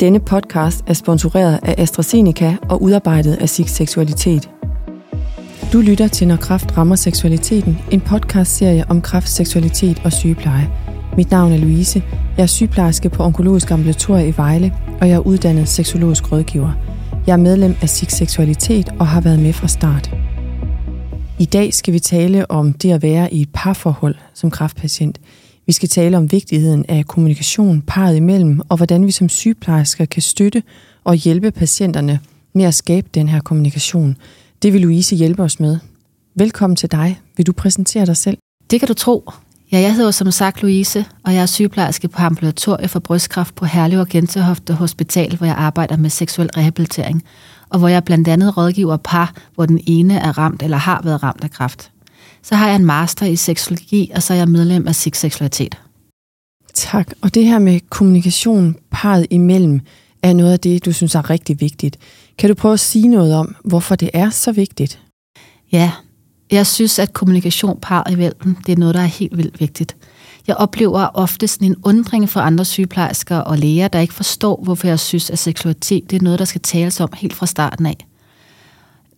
Denne podcast er sponsoreret af AstraZeneca og udarbejdet af SIG Seksualitet. Du lytter til Når Kraft rammer seksualiteten, en podcastserie om kraft, seksualitet og sygepleje. Mit navn er Louise. Jeg er sygeplejerske på Onkologisk Ambulatorie i Vejle, og jeg er uddannet seksologisk rådgiver. Jeg er medlem af SIG Seksualitet og har været med fra start. I dag skal vi tale om det at være i et parforhold som kraftpatient. Vi skal tale om vigtigheden af kommunikation parret imellem, og hvordan vi som sygeplejersker kan støtte og hjælpe patienterne med at skabe den her kommunikation. Det vil Louise hjælpe os med. Velkommen til dig. Vil du præsentere dig selv? Det kan du tro. Ja, jeg hedder som sagt Louise, og jeg er sygeplejerske på ambulatorie for brystkræft på Herlev og Gentehofte Hospital, hvor jeg arbejder med seksuel rehabilitering, og hvor jeg blandt andet rådgiver par, hvor den ene er ramt eller har været ramt af kræft. Så har jeg en master i seksologi, og så er jeg medlem af SIG Seksualitet. Tak. Og det her med kommunikation parret imellem er noget af det, du synes er rigtig vigtigt. Kan du prøve at sige noget om, hvorfor det er så vigtigt? Ja, jeg synes, at kommunikation parret imellem, det er noget, der er helt vildt vigtigt. Jeg oplever ofte sådan en undring fra andre sygeplejersker og læger, der ikke forstår, hvorfor jeg synes, at seksualitet det er noget, der skal tales om helt fra starten af.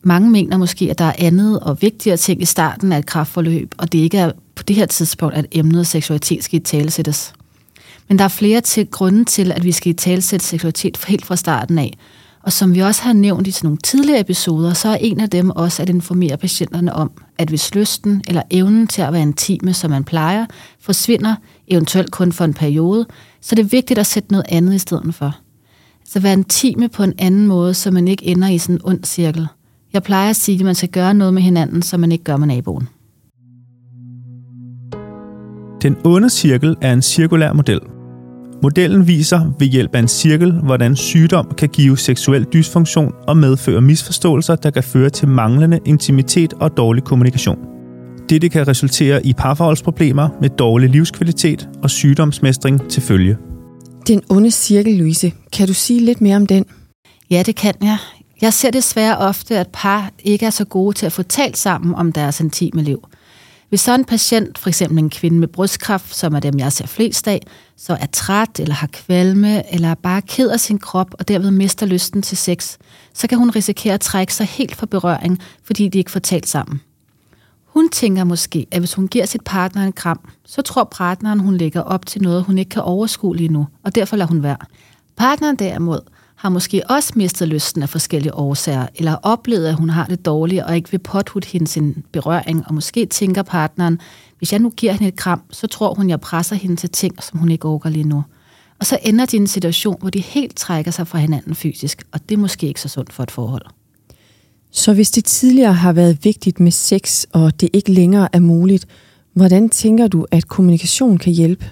Mange mener måske, at der er andet og vigtigere ting i starten af et kraftforløb, og det ikke er på det her tidspunkt, at emnet seksualitet skal i talesættes. Men der er flere til, grunde til, at vi skal i talesætte seksualitet helt fra starten af. Og som vi også har nævnt i nogle tidligere episoder, så er en af dem også at informere patienterne om, at hvis lysten eller evnen til at være intime, som man plejer, forsvinder, eventuelt kun for en periode, så er det vigtigt at sætte noget andet i stedet for. Så være intime på en anden måde, så man ikke ender i sådan en ond cirkel. Jeg plejer at sige, at man skal gøre noget med hinanden, så man ikke gør med naboen. Den onde cirkel er en cirkulær model. Modellen viser ved hjælp af en cirkel, hvordan sygdom kan give seksuel dysfunktion og medføre misforståelser, der kan føre til manglende intimitet og dårlig kommunikation. Dette kan resultere i parforholdsproblemer med dårlig livskvalitet og sygdomsmestring til følge. Den onde cirkel, Louise. Kan du sige lidt mere om den? Ja, det kan jeg. Jeg ser desværre ofte, at par ikke er så gode til at få talt sammen om deres intime liv. Hvis så en patient, for eksempel en kvinde med brystkræft, som er dem, jeg ser flest af, så er træt eller har kvalme, eller er bare ked af sin krop og derved mister lysten til sex, så kan hun risikere at trække sig helt fra berøring, fordi de ikke får talt sammen. Hun tænker måske, at hvis hun giver sit partner en kram, så tror partneren, hun lægger op til noget, hun ikke kan overskue lige nu, og derfor lader hun være. Partneren derimod har måske også mistet lysten af forskellige årsager, eller oplevet, at hun har det dårligt og ikke vil påtute hende sin berøring, og måske tænker partneren, hvis jeg nu giver hende et kram, så tror hun, jeg presser hende til ting, som hun ikke overgår lige nu. Og så ender de i en situation, hvor de helt trækker sig fra hinanden fysisk, og det er måske ikke så sundt for et forhold. Så hvis det tidligere har været vigtigt med sex, og det ikke længere er muligt, hvordan tænker du, at kommunikation kan hjælpe?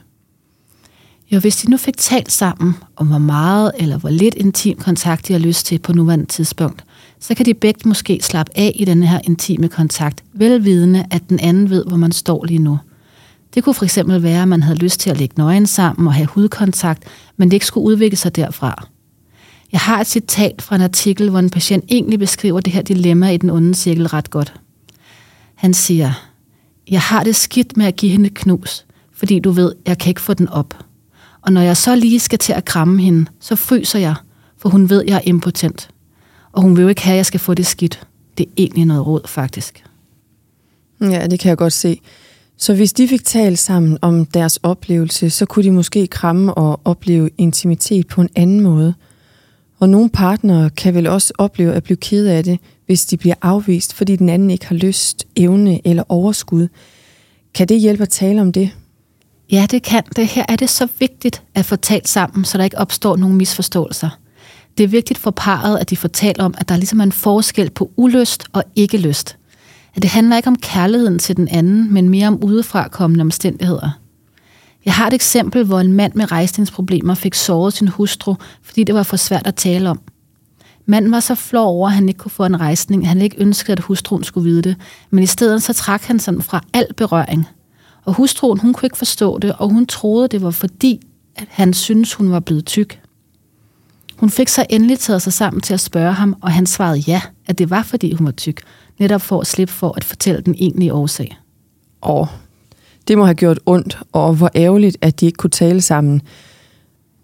Jo, hvis de nu fik talt sammen om, hvor meget eller hvor lidt intim kontakt de har lyst til på nuværende tidspunkt, så kan de begge måske slappe af i den her intime kontakt, velvidende, at den anden ved, hvor man står lige nu. Det kunne for eksempel være, at man havde lyst til at lægge nøgen sammen og have hudkontakt, men det ikke skulle udvikle sig derfra. Jeg har et citat fra en artikel, hvor en patient egentlig beskriver det her dilemma i den onde cirkel ret godt. Han siger, jeg har det skidt med at give hende et knus, fordi du ved, jeg kan ikke få den op. Og når jeg så lige skal til at kramme hende, så fryser jeg, for hun ved, jeg er impotent. Og hun vil jo ikke have, at jeg skal få det skidt. Det er egentlig noget råd, faktisk. Ja, det kan jeg godt se. Så hvis de fik talt sammen om deres oplevelse, så kunne de måske kramme og opleve intimitet på en anden måde. Og nogle partnere kan vel også opleve at blive ked af det, hvis de bliver afvist, fordi den anden ikke har lyst, evne eller overskud. Kan det hjælpe at tale om det? Ja, det kan det. Her er det så vigtigt at få talt sammen, så der ikke opstår nogen misforståelser. Det er vigtigt for parret, at de får talt om, at der ligesom er en forskel på ulyst og ikke lyst. At det handler ikke om kærligheden til den anden, men mere om udefrakommende omstændigheder. Jeg har et eksempel, hvor en mand med rejsningsproblemer fik såret sin hustru, fordi det var for svært at tale om. Manden var så flov over, at han ikke kunne få en rejsning, han ikke ønskede, at hustruen skulle vide det, men i stedet så trak han sig fra al berøring – og hustruen, hun kunne ikke forstå det, og hun troede, det var fordi, at han syntes, hun var blevet tyk. Hun fik så endelig taget sig sammen til at spørge ham, og han svarede ja, at det var fordi hun var tyk, netop for at slippe for at fortælle den egentlige årsag. Åh, det må have gjort ondt, og hvor ærgerligt, at de ikke kunne tale sammen.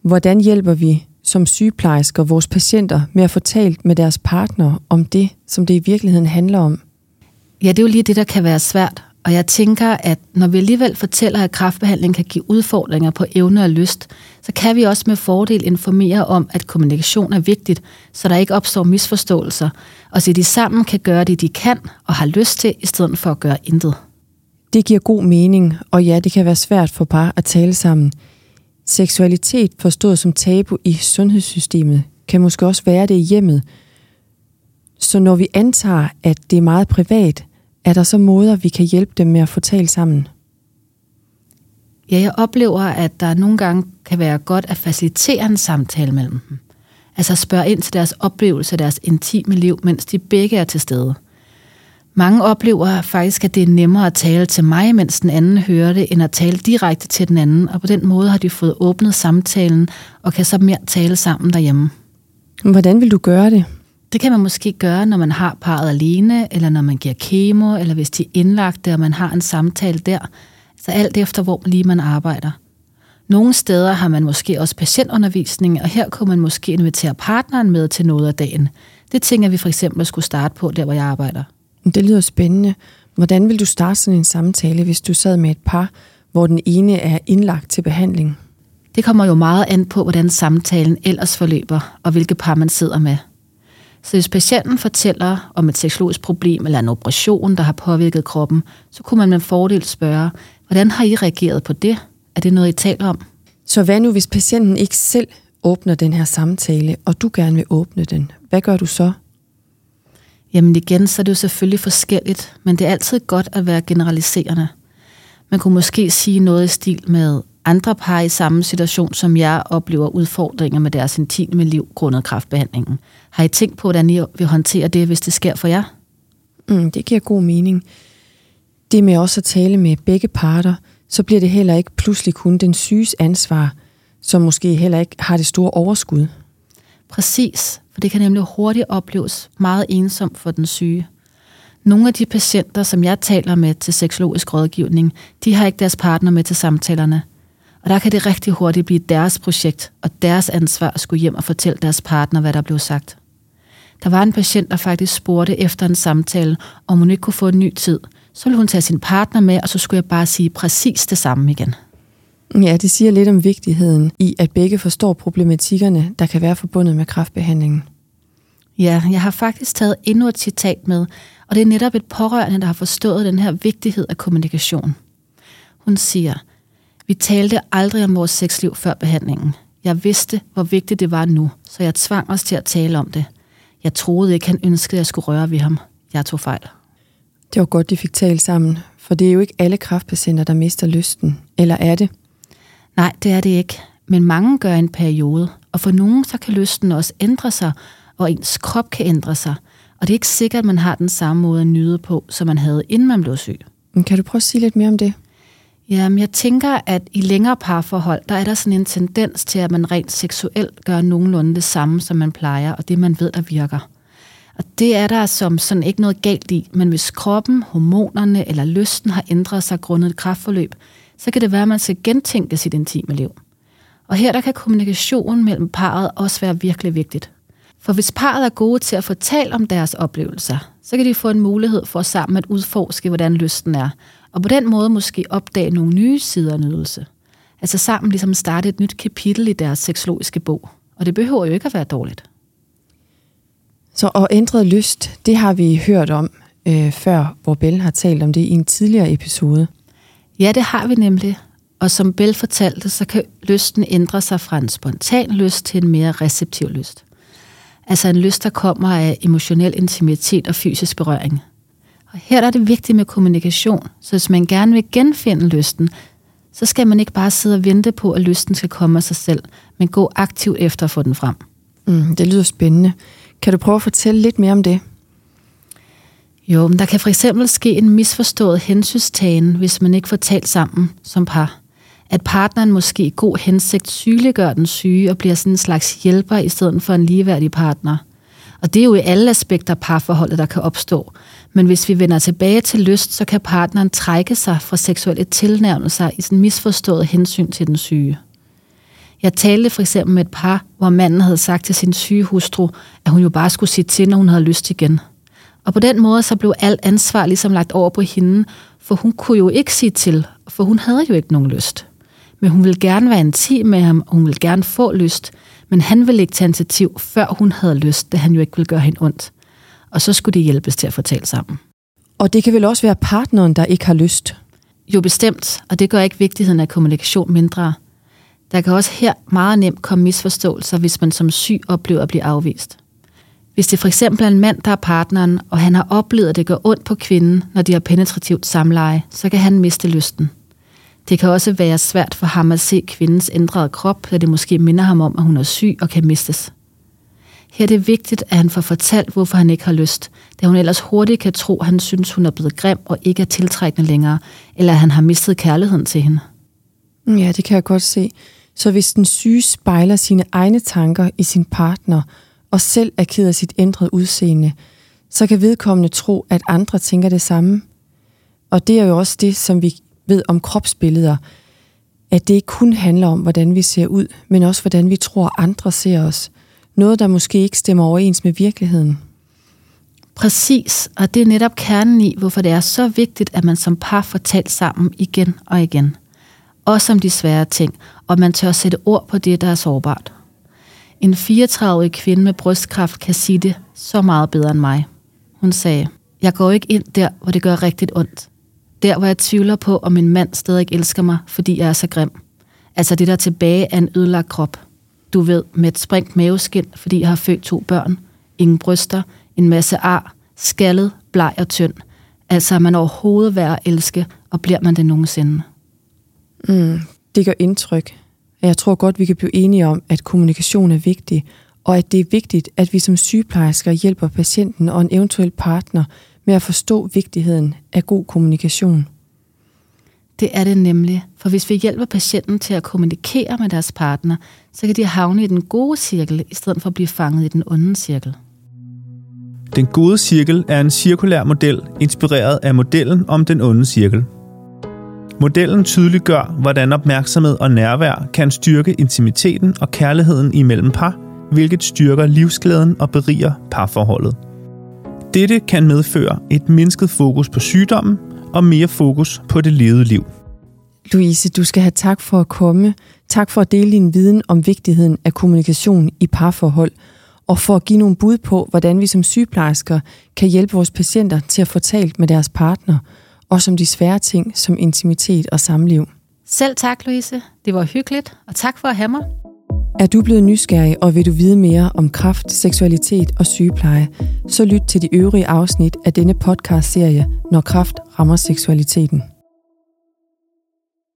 Hvordan hjælper vi som sygeplejersker vores patienter med at få talt med deres partner om det, som det i virkeligheden handler om? Ja, det er jo lige det, der kan være svært. Og jeg tænker, at når vi alligevel fortæller, at kraftbehandling kan give udfordringer på evne og lyst, så kan vi også med fordel informere om, at kommunikation er vigtigt, så der ikke opstår misforståelser, og så de sammen kan gøre det, de kan og har lyst til, i stedet for at gøre intet. Det giver god mening, og ja, det kan være svært for par at tale sammen. Seksualitet forstået som tabu i sundhedssystemet kan måske også være det i hjemmet. Så når vi antager, at det er meget privat, er der så måder, vi kan hjælpe dem med at få talt sammen? Ja, jeg oplever, at der nogle gange kan være godt at facilitere en samtale mellem dem. Altså spørge ind til deres oplevelse af deres intime liv, mens de begge er til stede. Mange oplever faktisk, at det er nemmere at tale til mig, mens den anden hører det, end at tale direkte til den anden, og på den måde har de fået åbnet samtalen og kan så mere tale sammen derhjemme. Hvordan vil du gøre det? Det kan man måske gøre, når man har parret alene, eller når man giver kemo, eller hvis de er indlagte, og man har en samtale der. Så alt efter, hvor lige man arbejder. Nogle steder har man måske også patientundervisning, og her kunne man måske invitere partneren med til noget af dagen. Det tænker vi for eksempel skulle starte på, der hvor jeg arbejder. Det lyder spændende. Hvordan vil du starte sådan en samtale, hvis du sad med et par, hvor den ene er indlagt til behandling? Det kommer jo meget an på, hvordan samtalen ellers forløber, og hvilke par man sidder med. Så hvis patienten fortæller om et seksologisk problem eller en operation, der har påvirket kroppen, så kunne man med fordel spørge, hvordan har I reageret på det? Er det noget, I taler om? Så hvad nu, hvis patienten ikke selv åbner den her samtale, og du gerne vil åbne den? Hvad gør du så? Jamen igen, så er det jo selvfølgelig forskelligt, men det er altid godt at være generaliserende. Man kunne måske sige noget i stil med, andre par i samme situation som jeg oplever udfordringer med deres intime liv grundet kraftbehandlingen. Har I tænkt på, hvordan I vil håndtere det, hvis det sker for jer? Mm, det giver god mening. Det med også at tale med begge parter, så bliver det heller ikke pludselig kun den syges ansvar, som måske heller ikke har det store overskud. Præcis, for det kan nemlig hurtigt opleves meget ensomt for den syge. Nogle af de patienter, som jeg taler med til seksologisk rådgivning, de har ikke deres partner med til samtalerne – og der kan det rigtig hurtigt blive deres projekt og deres ansvar at skulle hjem og fortælle deres partner, hvad der blev sagt. Der var en patient, der faktisk spurgte efter en samtale, om hun ikke kunne få en ny tid. Så ville hun tage sin partner med, og så skulle jeg bare sige præcis det samme igen. Ja, det siger lidt om vigtigheden i, at begge forstår problematikkerne, der kan være forbundet med kraftbehandlingen. Ja, jeg har faktisk taget endnu et citat med, og det er netop et pårørende, der har forstået den her vigtighed af kommunikation. Hun siger, vi talte aldrig om vores sexliv før behandlingen. Jeg vidste, hvor vigtigt det var nu, så jeg tvang os til at tale om det. Jeg troede ikke, han ønskede, at jeg skulle røre ved ham. Jeg tog fejl. Det var godt, de fik talt sammen, for det er jo ikke alle kraftpatienter, der mister lysten. Eller er det? Nej, det er det ikke. Men mange gør en periode, og for nogen så kan lysten også ændre sig, og ens krop kan ændre sig. Og det er ikke sikkert, at man har den samme måde at nyde på, som man havde, inden man blev syg. Kan du prøve at sige lidt mere om det? Jamen, jeg tænker, at i længere parforhold, der er der sådan en tendens til, at man rent seksuelt gør nogenlunde det samme, som man plejer, og det man ved, der virker. Og det er der som sådan ikke noget galt i, men hvis kroppen, hormonerne eller lysten har ændret sig grundet et kraftforløb, så kan det være, at man skal gentænke sit intime liv. Og her der kan kommunikationen mellem parret også være virkelig vigtigt. For hvis parret er gode til at fortælle om deres oplevelser, så kan de få en mulighed for sammen at udforske, hvordan lysten er, og på den måde måske opdage nogle nye sider af nydelse. Altså sammen ligesom starte et nyt kapitel i deres seksologiske bog. Og det behøver jo ikke at være dårligt. Så og ændret lyst, det har vi hørt om øh, før, hvor Bell har talt om det i en tidligere episode. Ja, det har vi nemlig. Og som Bell fortalte, så kan lysten ændre sig fra en spontan lyst til en mere receptiv lyst. Altså en lyst, der kommer af emotionel intimitet og fysisk berøring. Og her er det vigtigt med kommunikation, så hvis man gerne vil genfinde lysten, så skal man ikke bare sidde og vente på, at lysten skal komme af sig selv, men gå aktivt efter at få den frem. Mm, det lyder spændende. Kan du prøve at fortælle lidt mere om det? Jo, men der kan for eksempel ske en misforstået hensynstagen, hvis man ikke får talt sammen som par. At partneren måske i god hensigt sygeliggør den syge og bliver sådan en slags hjælper i stedet for en ligeværdig partner. Og det er jo i alle aspekter af parforholdet, der kan opstå. Men hvis vi vender tilbage til lyst, så kan partneren trække sig fra seksuelle tilnærmelser i sin misforstået hensyn til den syge. Jeg talte for eksempel med et par, hvor manden havde sagt til sin syge hustru, at hun jo bare skulle sige til, når hun havde lyst igen. Og på den måde så blev alt ansvar ligesom lagt over på hende, for hun kunne jo ikke sige til, for hun havde jo ikke nogen lyst. Men hun ville gerne være intim med ham, og hun ville gerne få lyst, men han ville ikke tage initiativ, før hun havde lyst, da han jo ikke ville gøre hende ondt. Og så skulle de hjælpes til at fortælle sammen. Og det kan vel også være partneren, der ikke har lyst? Jo, bestemt, og det gør ikke vigtigheden af kommunikation mindre. Der kan også her meget nemt komme misforståelser, hvis man som syg oplever at blive afvist. Hvis det for eksempel er en mand, der er partneren, og han har oplevet, at det gør ondt på kvinden, når de har penetrativt samleje, så kan han miste lysten. Det kan også være svært for ham at se kvindens ændrede krop, da det måske minder ham om, at hun er syg og kan mistes. Her er det vigtigt, at han får fortalt, hvorfor han ikke har lyst, da hun ellers hurtigt kan tro, at han synes, hun er blevet grim og ikke er tiltrækkende længere, eller at han har mistet kærligheden til hende. Mm, ja, det kan jeg godt se. Så hvis den syge spejler sine egne tanker i sin partner, og selv er ked af sit ændrede udseende, så kan vedkommende tro, at andre tænker det samme. Og det er jo også det, som vi ved om kropsbilleder, at det ikke kun handler om, hvordan vi ser ud, men også hvordan vi tror, andre ser os. Noget, der måske ikke stemmer overens med virkeligheden. Præcis, og det er netop kernen i, hvorfor det er så vigtigt, at man som par får talt sammen igen og igen. Også om de svære ting, og man tør sætte ord på det, der er sårbart. En 34-årig kvinde med brystkræft kan sige det så meget bedre end mig. Hun sagde, jeg går ikke ind der, hvor det gør rigtigt ondt. Der, hvor jeg tvivler på, om min mand stadig elsker mig, fordi jeg er så grim. Altså det der tilbage af en ødelagt krop. Du ved, med et sprængt maveskin, fordi jeg har født to børn. Ingen bryster, en masse ar, skaldet, bleg og tynd. Altså er man overhovedet værd at elske, og bliver man det nogensinde? Mm, det gør indtryk. Jeg tror godt, vi kan blive enige om, at kommunikation er vigtig, og at det er vigtigt, at vi som sygeplejersker hjælper patienten og en eventuel partner med at forstå vigtigheden af god kommunikation. Det er det nemlig, for hvis vi hjælper patienten til at kommunikere med deres partner, så kan de havne i den gode cirkel, i stedet for at blive fanget i den onde cirkel. Den gode cirkel er en cirkulær model, inspireret af modellen om den onde cirkel. Modellen tydeliggør, hvordan opmærksomhed og nærvær kan styrke intimiteten og kærligheden imellem par, hvilket styrker livsglæden og beriger parforholdet. Dette kan medføre et mindsket fokus på sygdommen og mere fokus på det levede liv. Louise, du skal have tak for at komme. Tak for at dele din viden om vigtigheden af kommunikation i parforhold, og for at give nogle bud på, hvordan vi som sygeplejersker kan hjælpe vores patienter til at få talt med deres partner, og som de svære ting som intimitet og samliv. Selv tak, Louise. Det var hyggeligt, og tak for at have mig. Er du blevet nysgerrig, og vil du vide mere om kraft, seksualitet og sygepleje, så lyt til de øvrige afsnit af denne podcast-serie, Når kraft rammer seksualiteten.